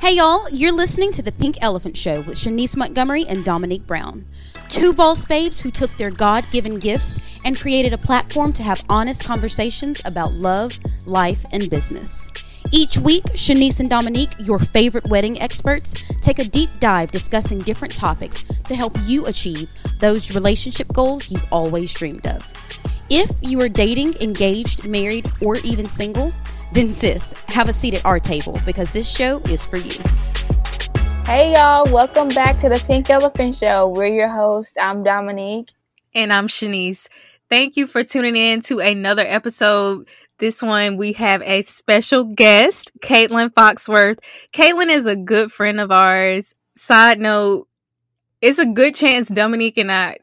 Hey y'all, you're listening to The Pink Elephant Show with Shonice Montgomery and Dominique Brown. Two boss babes who took their God given gifts and created a platform to have honest conversations about love, life, and business. Each week, Shonice and Dominique, your favorite wedding experts, take a deep dive discussing different topics to help you achieve those relationship goals you've always dreamed of. If you are dating, engaged, married, or even single, then sis, have a seat at our table because this show is for you. Hey y'all, welcome back to the Pink Elephant Show. We're your host. I'm Dominique. And I'm Shonice. Thank you for tuning in to another episode. This one, we have a special guest, Katelyn Foxworth. Katelyn is a good friend of ours. Side note, it's a good chance Dominique and I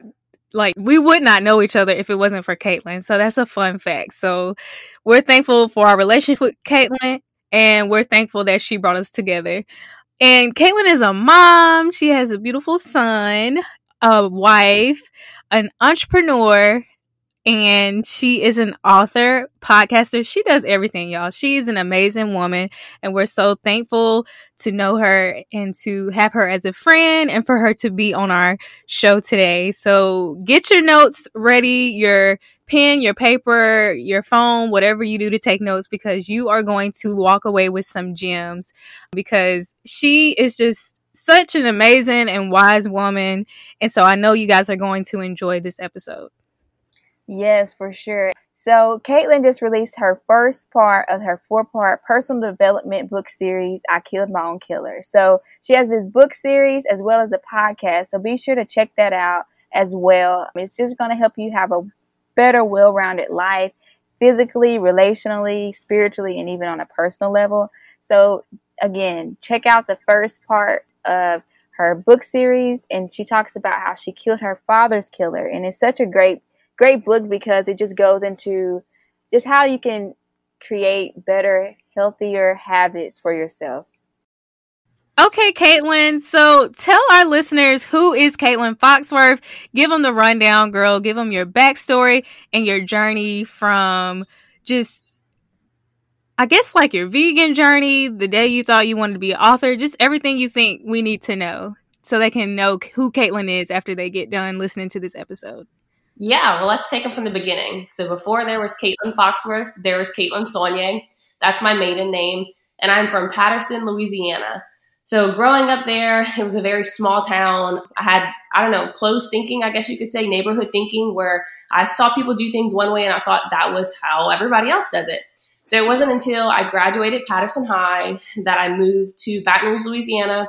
like we would not know each other if it wasn't for Katelyn. So that's a fun fact. So we're thankful for our relationship with Katelyn and we're thankful that she brought us together. And Katelyn is a mom. She has a beautiful son, a wife, an entrepreneur, and she is an author, podcaster. She does everything, y'all. She's an amazing woman, and we're so thankful to know her and to have her as a friend and for her to be on our show today. So get your notes ready, your pen, your paper, your phone, whatever you do to take notes because you are going to walk away with some gems because she is just such an amazing and wise woman. And so I know you guys are going to enjoy this episode. Yes, for sure. So, Katelyn just released her first part of her four part personal development book series, I Killed My Own Killer. So, she has this book series as well as a podcast. So, be sure to check that out as well. It's just going to help you have a better, well rounded life physically, relationally, spiritually, and even on a personal level. So, again, check out the first part of her book series, and she talks about how she killed her father's killer. And it's such a great great book because it just goes into just how you can create better, healthier habits for yourself. Okay, Katelyn. So tell our listeners who is Katelyn Foxworth. Give them the rundown, girl. Give them your backstory and your journey from just, I guess, like your vegan journey, the day you thought you wanted to be an author, just everything you think we need to know so they can know who Katelyn is after they get done listening to this episode. Yeah, well, let's take them from the beginning. So before there was Katelyn Foxworth, there was Katelyn Saulnier. That's my maiden name. And I'm from Patterson, Louisiana. So growing up there, it was a very small town. I had, I don't know, closed thinking, I guess you could say, neighborhood thinking, where I saw people do things one way and I thought that was how everybody else does it. So it wasn't until I graduated Patterson High that I moved to Baton Rouge, Louisiana,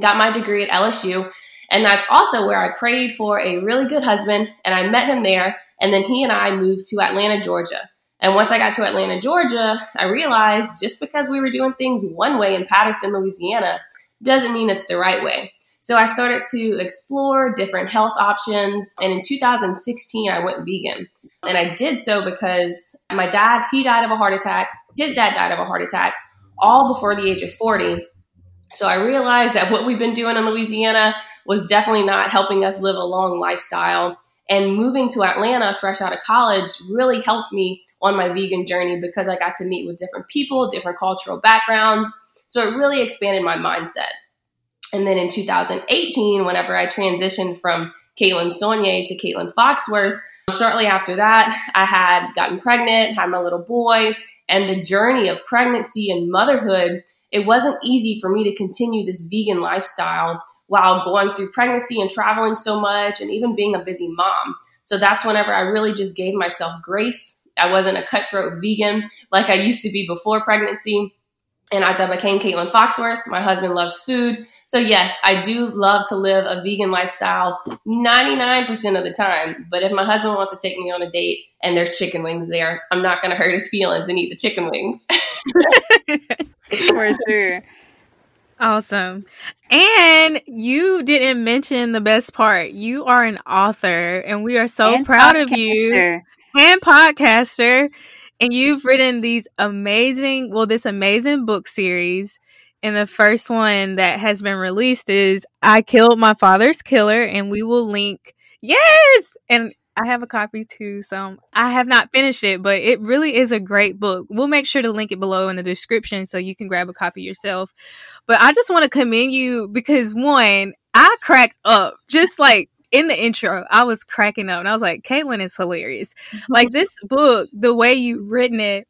got my degree at LSU, and that's also where I prayed for a really good husband and I met him there. And then he and I moved to Atlanta, Georgia. And once I got to Atlanta, Georgia, I realized just because we were doing things one way in Patterson, Louisiana, doesn't mean it's the right way. So I started to explore different health options. And in 2016, I went vegan. And I did so because my dad, he died of a heart attack. His dad died of a heart attack all before the age of 40. So I realized that what we've been doing in Louisiana was definitely not helping us live a long lifestyle. And moving to Atlanta fresh out of college really helped me on my vegan journey because I got to meet with different people, different cultural backgrounds. So it really expanded my mindset. And then in 2018, whenever I transitioned from Katelyn Saulnier to Katelyn Foxworth, shortly after that, I had gotten pregnant, had my little boy, and the journey of pregnancy and motherhood, it wasn't easy for me to continue this vegan lifestyle while going through pregnancy and traveling so much and even being a busy mom. So that's whenever I really just gave myself grace. I wasn't a cutthroat vegan like I used to be before pregnancy. And as I became Katelyn Foxworth, my husband loves food. So, yes, I do love to live a vegan lifestyle 99% of the time. But if my husband wants to take me on a date and there's chicken wings there, I'm not going to hurt his feelings and eat the chicken wings. For sure. Awesome. And you didn't mention the best part. You are an author, and we are so and proud podcaster. of you. And podcaster. And you've written these amazing, well, this amazing book series. And the first one that has been released is I Killed My Father's Killer. And we will link, yes. And I have a copy too. So I have not finished it, but it really is a great book. We'll make sure to link it below in the description so you can grab a copy yourself. But I just want to commend you because one, I cracked up just like in the intro, I was cracking up and I was like, Katelyn is hilarious. like this book, the way you written it,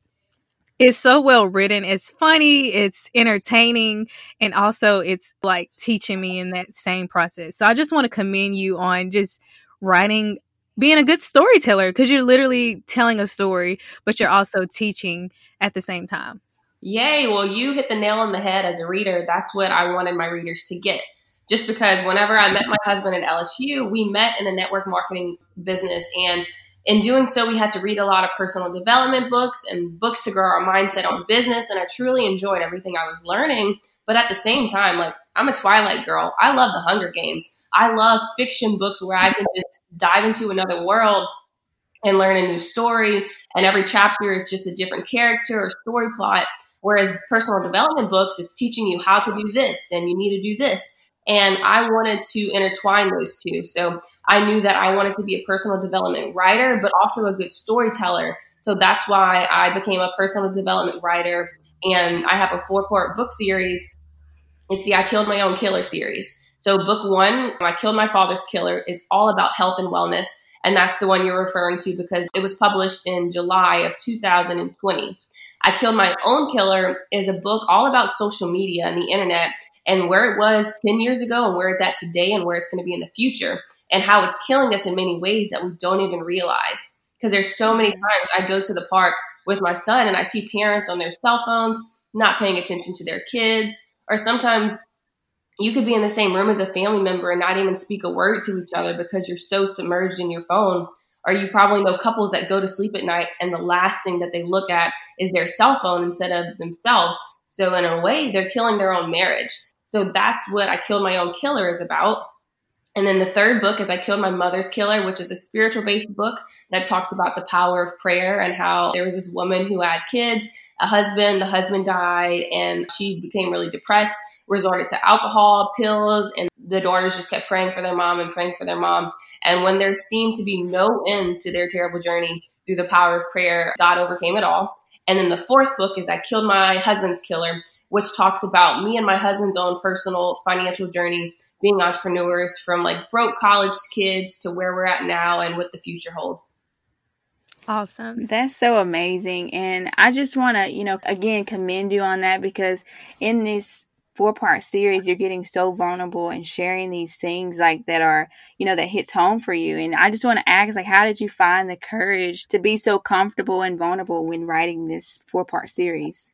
is so well written. It's funny, it's entertaining, and also it's like teaching me in that same process. So I just want to commend you on just writing being a good storyteller because you're literally telling a story, but you're also teaching at the same time. Yay. Well, you hit the nail on the head as a reader. That's what I wanted my readers to get. Just because whenever I met my husband at LSU, we met in a network marketing business. And in doing so, we had to read a lot of personal development books and books to grow our mindset on business. And I truly enjoyed everything I was learning. But at the same time, like, I'm a Twilight girl. I love the Hunger Games. I love fiction books where I can just dive into another world and learn a new story. And every chapter is just a different character or story plot. Whereas personal development books, it's teaching you how to do this and you need to do this. And I wanted to intertwine those two. So I knew that I wanted to be a personal development writer, but also a good storyteller. So that's why I became a personal development writer. And I have a four part book series. It's the I Killed My Own Killer series. So, book one, I Killed My Father's Killer, is all about health and wellness. And that's the one you're referring to because it was published in July of 2020. I Killed My Own Killer is a book all about social media and the internet and where it was 10 years ago and where it's at today and where it's going to be in the future and how it's killing us in many ways that we don't even realize. Because there's so many times I go to the park with my son and I see parents on their cell phones not paying attention to their kids, or sometimes you could be in the same room as a family member and not even speak a word to each other because you're so submerged in your phone. Or you probably know couples that go to sleep at night and the last thing that they look at is their cell phone instead of themselves. So, in a way, they're killing their own marriage. So, that's what I Killed My Own Killer is about. And then the third book is I Killed My Mother's Killer, which is a spiritual based book that talks about the power of prayer and how there was this woman who had kids, a husband, the husband died, and she became really depressed resorted to alcohol, pills, and the daughters just kept praying for their mom and praying for their mom. And when there seemed to be no end to their terrible journey through the power of prayer, God overcame it all. And then the fourth book is I Killed My Husband's Killer, which talks about me and my husband's own personal financial journey being entrepreneurs from like broke college kids to where we're at now and what the future holds. Awesome. That's so amazing. And I just want to, you know, again commend you on that because in this four part series you're getting so vulnerable and sharing these things like that are you know that hits home for you and i just want to ask like how did you find the courage to be so comfortable and vulnerable when writing this four part series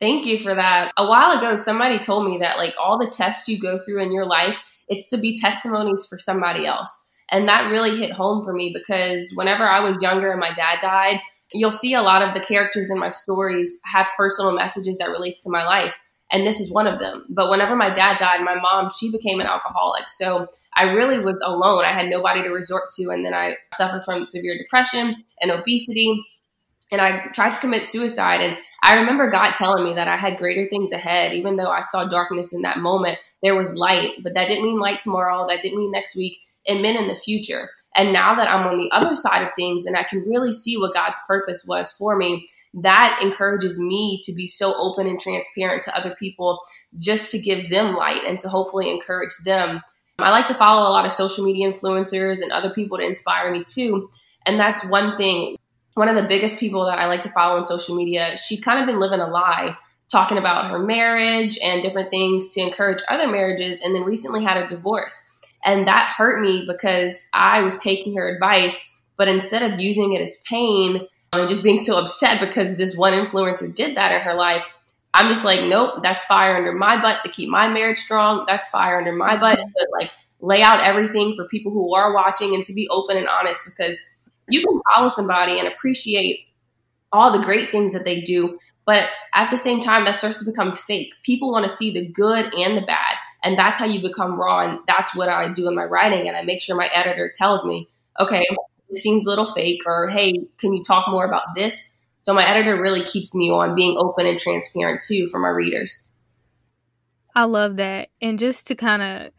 thank you for that a while ago somebody told me that like all the tests you go through in your life it's to be testimonies for somebody else and that really hit home for me because whenever i was younger and my dad died you'll see a lot of the characters in my stories have personal messages that relates to my life and this is one of them. But whenever my dad died, my mom, she became an alcoholic. So I really was alone. I had nobody to resort to. And then I suffered from severe depression and obesity. And I tried to commit suicide. And I remember God telling me that I had greater things ahead. Even though I saw darkness in that moment, there was light. But that didn't mean light tomorrow. That didn't mean next week. It meant in the future. And now that I'm on the other side of things and I can really see what God's purpose was for me, that encourages me to be so open and transparent to other people just to give them light and to hopefully encourage them. I like to follow a lot of social media influencers and other people to inspire me too. And that's one thing. One of the biggest people that I like to follow on social media, she'd kind of been living a lie, talking about her marriage and different things to encourage other marriages, and then recently had a divorce. And that hurt me because I was taking her advice, but instead of using it as pain, um, and just being so upset because this one influencer did that in her life. I'm just like, nope, that's fire under my butt to keep my marriage strong. That's fire under my butt to like lay out everything for people who are watching and to be open and honest because you can follow somebody and appreciate all the great things that they do. But at the same time, that starts to become fake. People want to see the good and the bad. And that's how you become raw. And that's what I do in my writing. And I make sure my editor tells me, okay, it seems a little fake, or hey, can you talk more about this? So my editor really keeps me on being open and transparent too for my readers. I love that. And just to kind of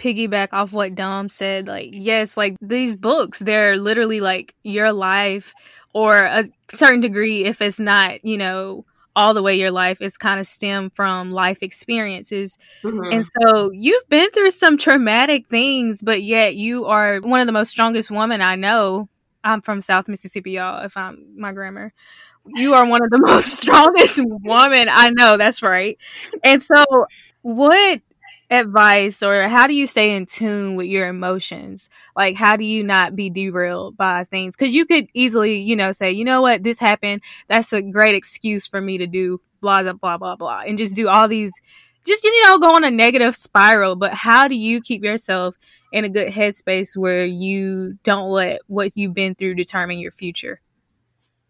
piggyback off what Dom said. Like, yes, like these books, they're literally like your life or a certain degree, if it's not, you know, all the way your life is kind of stem from life experiences. Mm-hmm. And so you've been through some traumatic things, but yet you are one of the most strongest women I know. I'm from South Mississippi, y'all, if I'm my grammar. You are one of the most strongest women I know. That's right. And so what advice or how do you stay in tune with your emotions? Like, how do you not be derailed by things? Because you could easily, you know, say, you know what, this happened. That's a great excuse for me to do blah, blah, blah, blah, blah, and just do all these, just, you know, go on a negative spiral. But how do you keep yourself in a good headspace where you don't let what you've been through determine your future?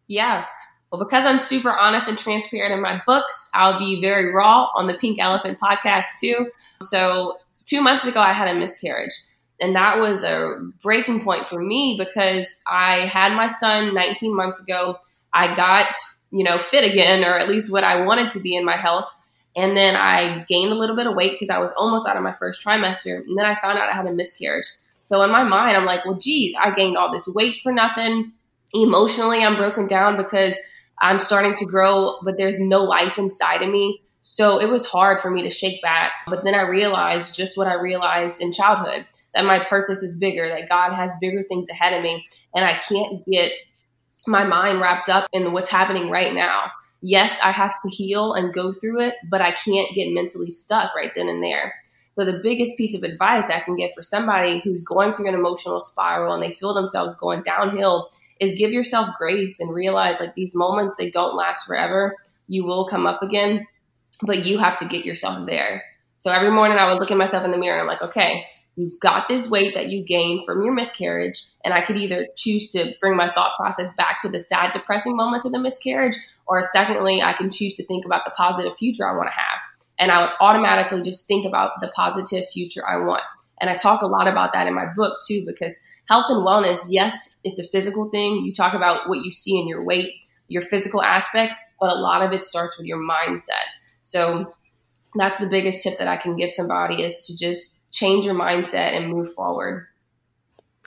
Yeah. Well, because I'm super honest and transparent in my books, I'll be very raw on the Pink Elephant podcast too. So, two months ago, I had a miscarriage. And that was a breaking point for me because I had my son 19 months ago. I got, you know, fit again, or at least what I wanted to be in my health. And then I gained a little bit of weight because I was almost out of my first trimester. And then I found out I had a miscarriage. So in my mind, I'm like, well, geez, I gained all this weight for nothing. Emotionally, I'm broken down because I'm starting to grow, but there's no life inside of me. So it was hard for me to shake back. But then I realized just what I realized in childhood that my purpose is bigger, that God has bigger things ahead of me. And I can't get my mind wrapped up in what's happening right now. Yes, I have to heal and go through it, but I can't get mentally stuck right then and there. So, the biggest piece of advice I can get for somebody who's going through an emotional spiral and they feel themselves going downhill is give yourself grace and realize like these moments they don't last forever. You will come up again, but you have to get yourself there. So every morning I would look at myself in the mirror and I'm like, okay, you've got this weight that you gained from your miscarriage, and I could either choose to bring my thought process back to the sad, depressing moments of the miscarriage, or secondly, I can choose to think about the positive future I want to have. And I would automatically just think about the positive future I want. And I talk a lot about that in my book too, because health and wellness, yes, it's a physical thing. You talk about what you see in your weight, your physical aspects, but a lot of it starts with your mindset. So that's the biggest tip that I can give somebody is to just change your mindset and move forward.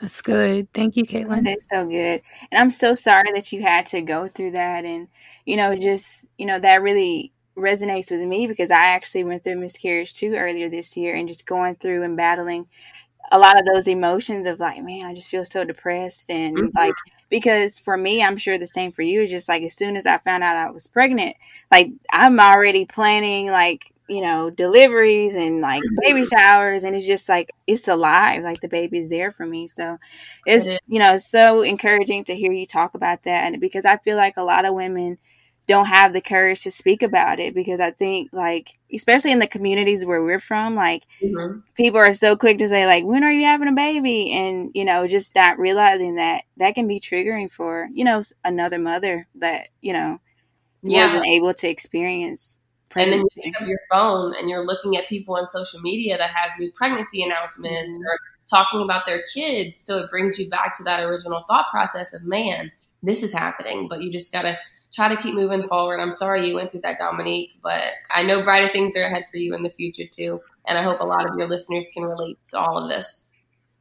That's good. Thank you, Katelyn. That's so good. And I'm so sorry that you had to go through that. And, you know, just, you know, that really resonates with me because I actually went through miscarriage too earlier this year and just going through and battling a lot of those emotions of like, man, I just feel so depressed and mm-hmm. like because for me, I'm sure the same for you. Is just like as soon as I found out I was pregnant, like I'm already planning like you know deliveries and like baby mm-hmm. showers, and it's just like it's alive. Like the baby's there for me. So it's you know so encouraging to hear you talk about that, and because I feel like a lot of women don't have the courage to speak about it because I think like especially in the communities where we're from like mm-hmm. people are so quick to say like when are you having a baby and you know just not realizing that that can be triggering for you know another mother that you know yeah. wasn't able to experience pregnancy. and then you pick up your phone and you're looking at people on social media that has new pregnancy announcements mm-hmm. or talking about their kids so it brings you back to that original thought process of man this is happening but you just gotta try to keep moving forward. I'm sorry you went through that, Dominique, but I know brighter things are ahead for you in the future too. And I hope a lot of your listeners can relate to all of this.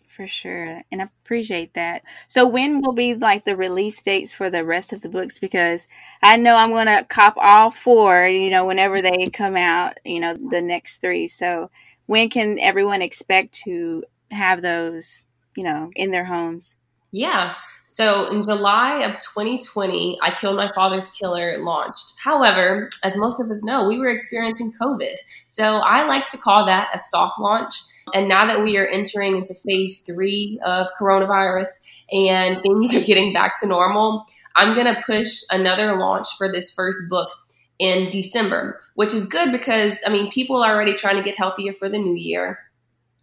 For sure. And I appreciate that. So when will be like the release dates for the rest of the books? Because I know I'm going to cop all four, you know, whenever they come out, you know, the next three. So when can everyone expect to have those, you know, in their homes? Yeah. So in July of 2020, I Killed My Father's Killer launched. However, as most of us know, we were experiencing COVID. So I like to call that a soft launch. And now that we are entering into phase three of coronavirus and things are getting back to normal, I'm going to push another launch for this first book in December, which is good because, I mean, people are already trying to get healthier for the new year.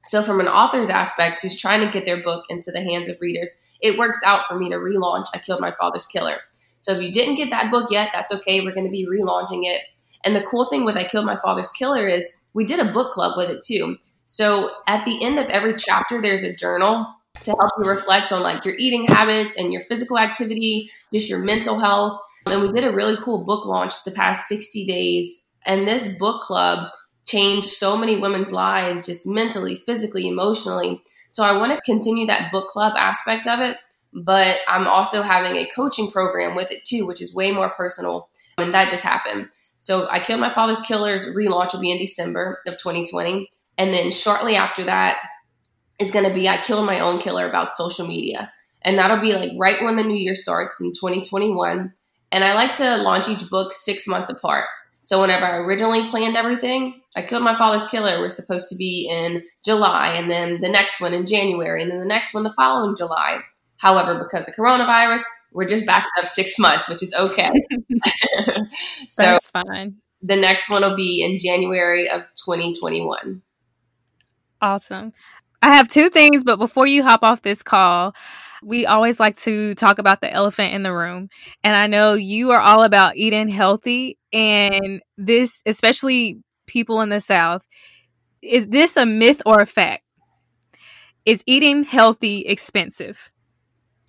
So, from an author's aspect who's trying to get their book into the hands of readers, it works out for me to relaunch I Killed My Father's Killer. So, if you didn't get that book yet, that's okay. We're going to be relaunching it. And the cool thing with I Killed My Father's Killer is we did a book club with it too. So, at the end of every chapter, there's a journal to help you reflect on like your eating habits and your physical activity, just your mental health. And we did a really cool book launch the past 60 days. And this book club changed so many women's lives, just mentally, physically, emotionally. So I want to continue that book club aspect of it, but I'm also having a coaching program with it too, which is way more personal. And that just happened. So I Killed My Father's Killers relaunch will be in December of 2020. And then shortly after that is going to be I Killed My Own Killer about social media. And that'll be like right when the new year starts in 2021. And I like to launch each book six months apart. So whenever I originally planned everything, I Killed My Father's Killer was supposed to be in July, and then the next one in January, and then the next one the following July. However, because of coronavirus, we're just backed up six months, which is okay. so That's fine. The next one will be in January of 2021. Awesome. I have two things, but before you hop off this call, we always like to talk about the elephant in the room. And I know you are all about eating healthy, and this, especially people in the South, is this a myth or a fact? Is eating healthy expensive?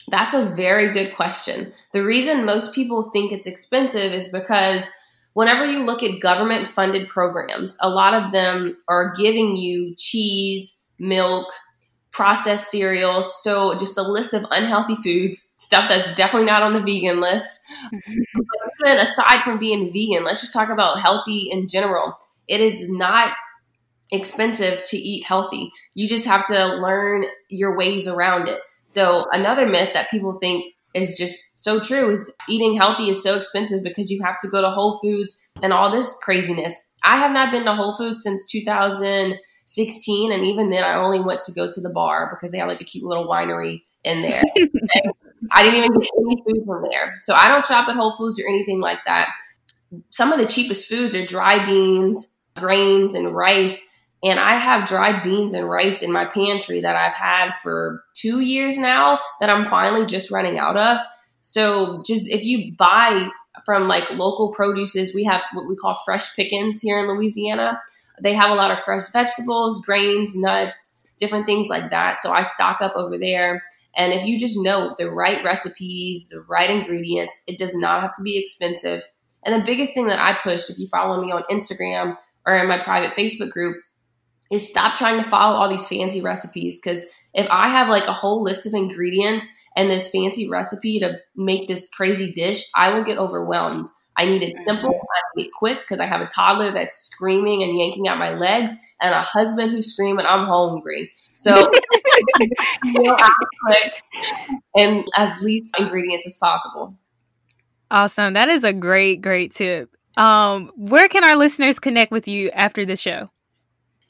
That's a very good question. The reason most people think it's expensive is because whenever you look at government funded programs, a lot of them are giving you cheese, milk, processed cereals. So just a list of unhealthy foods, stuff that's definitely not on the vegan list. but even aside from being vegan, let's just talk about healthy in general. It is not expensive to eat healthy. You just have to learn your ways around it. So another myth that people think is just so true is eating healthy is so expensive because you have to go to Whole Foods and all this craziness. I have not been to Whole Foods since 2016, and even then, I only went to go to the bar because they had like a cute little winery in there. I didn't even get any food from there, so I don't shop at Whole Foods or anything like that. Some of the cheapest foods are dry beans, grains, and rice. And I have dried beans and rice in my pantry that I've had for two years now that I'm finally just running out of. So just if you buy from like local produces, we have what we call fresh pickings here in Louisiana. They have a lot of fresh vegetables, grains, nuts, different things like that. So I stock up over there. And if you just know the right recipes, the right ingredients, it does not have to be expensive. And the biggest thing that I push, if you follow me on Instagram or in my private Facebook group, is stop trying to follow all these fancy recipes. Because if I have like a whole list of ingredients and this fancy recipe to make this crazy dish, I will get overwhelmed. I need it simple. I need it quick because I have a toddler that's screaming and yanking at my legs, and a husband who's screaming, "I'm hungry." So, you know, quick and as least ingredients as possible. Awesome. That is a great, great tip. Um, where can our listeners connect with you after the show?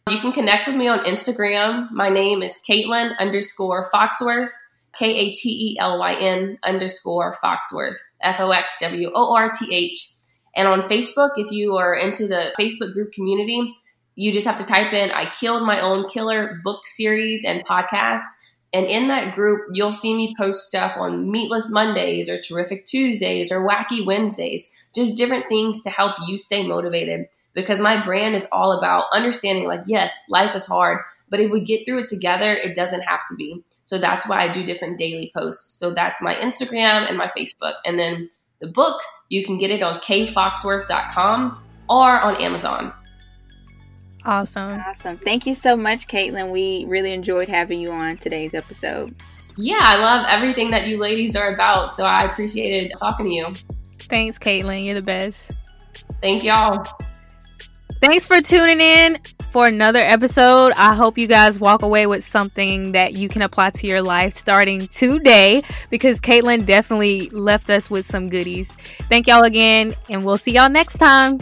You can connect with me on Instagram. My name is Katelyn underscore Foxworth, K A T E L Y N underscore Foxworth, F O X W O R T H. And on Facebook, if you are into the Facebook group community, you just have to type in I Killed My Own Killer book series and podcast. And in that group, you'll see me post stuff on Meatless Mondays or Terrific Tuesdays or Wacky Wednesdays, just different things to help you stay motivated. Because my brand is all about understanding, like, yes, life is hard, but if we get through it together, it doesn't have to be. So that's why I do different daily posts. So that's my Instagram and my Facebook. And then the book, you can get it on kfoxworth.com or on Amazon. Awesome. Awesome. Thank you so much, katelyn We really enjoyed having you on today's episode. Yeah, I love everything that you ladies are about. So I appreciated talking to you. Thanks, katelyn You're the best. Thank y'all. Thanks for tuning in for another episode. I hope you guys walk away with something that you can apply to your life starting today because Katelyn definitely left us with some goodies. Thank y'all again, and we'll see y'all next time.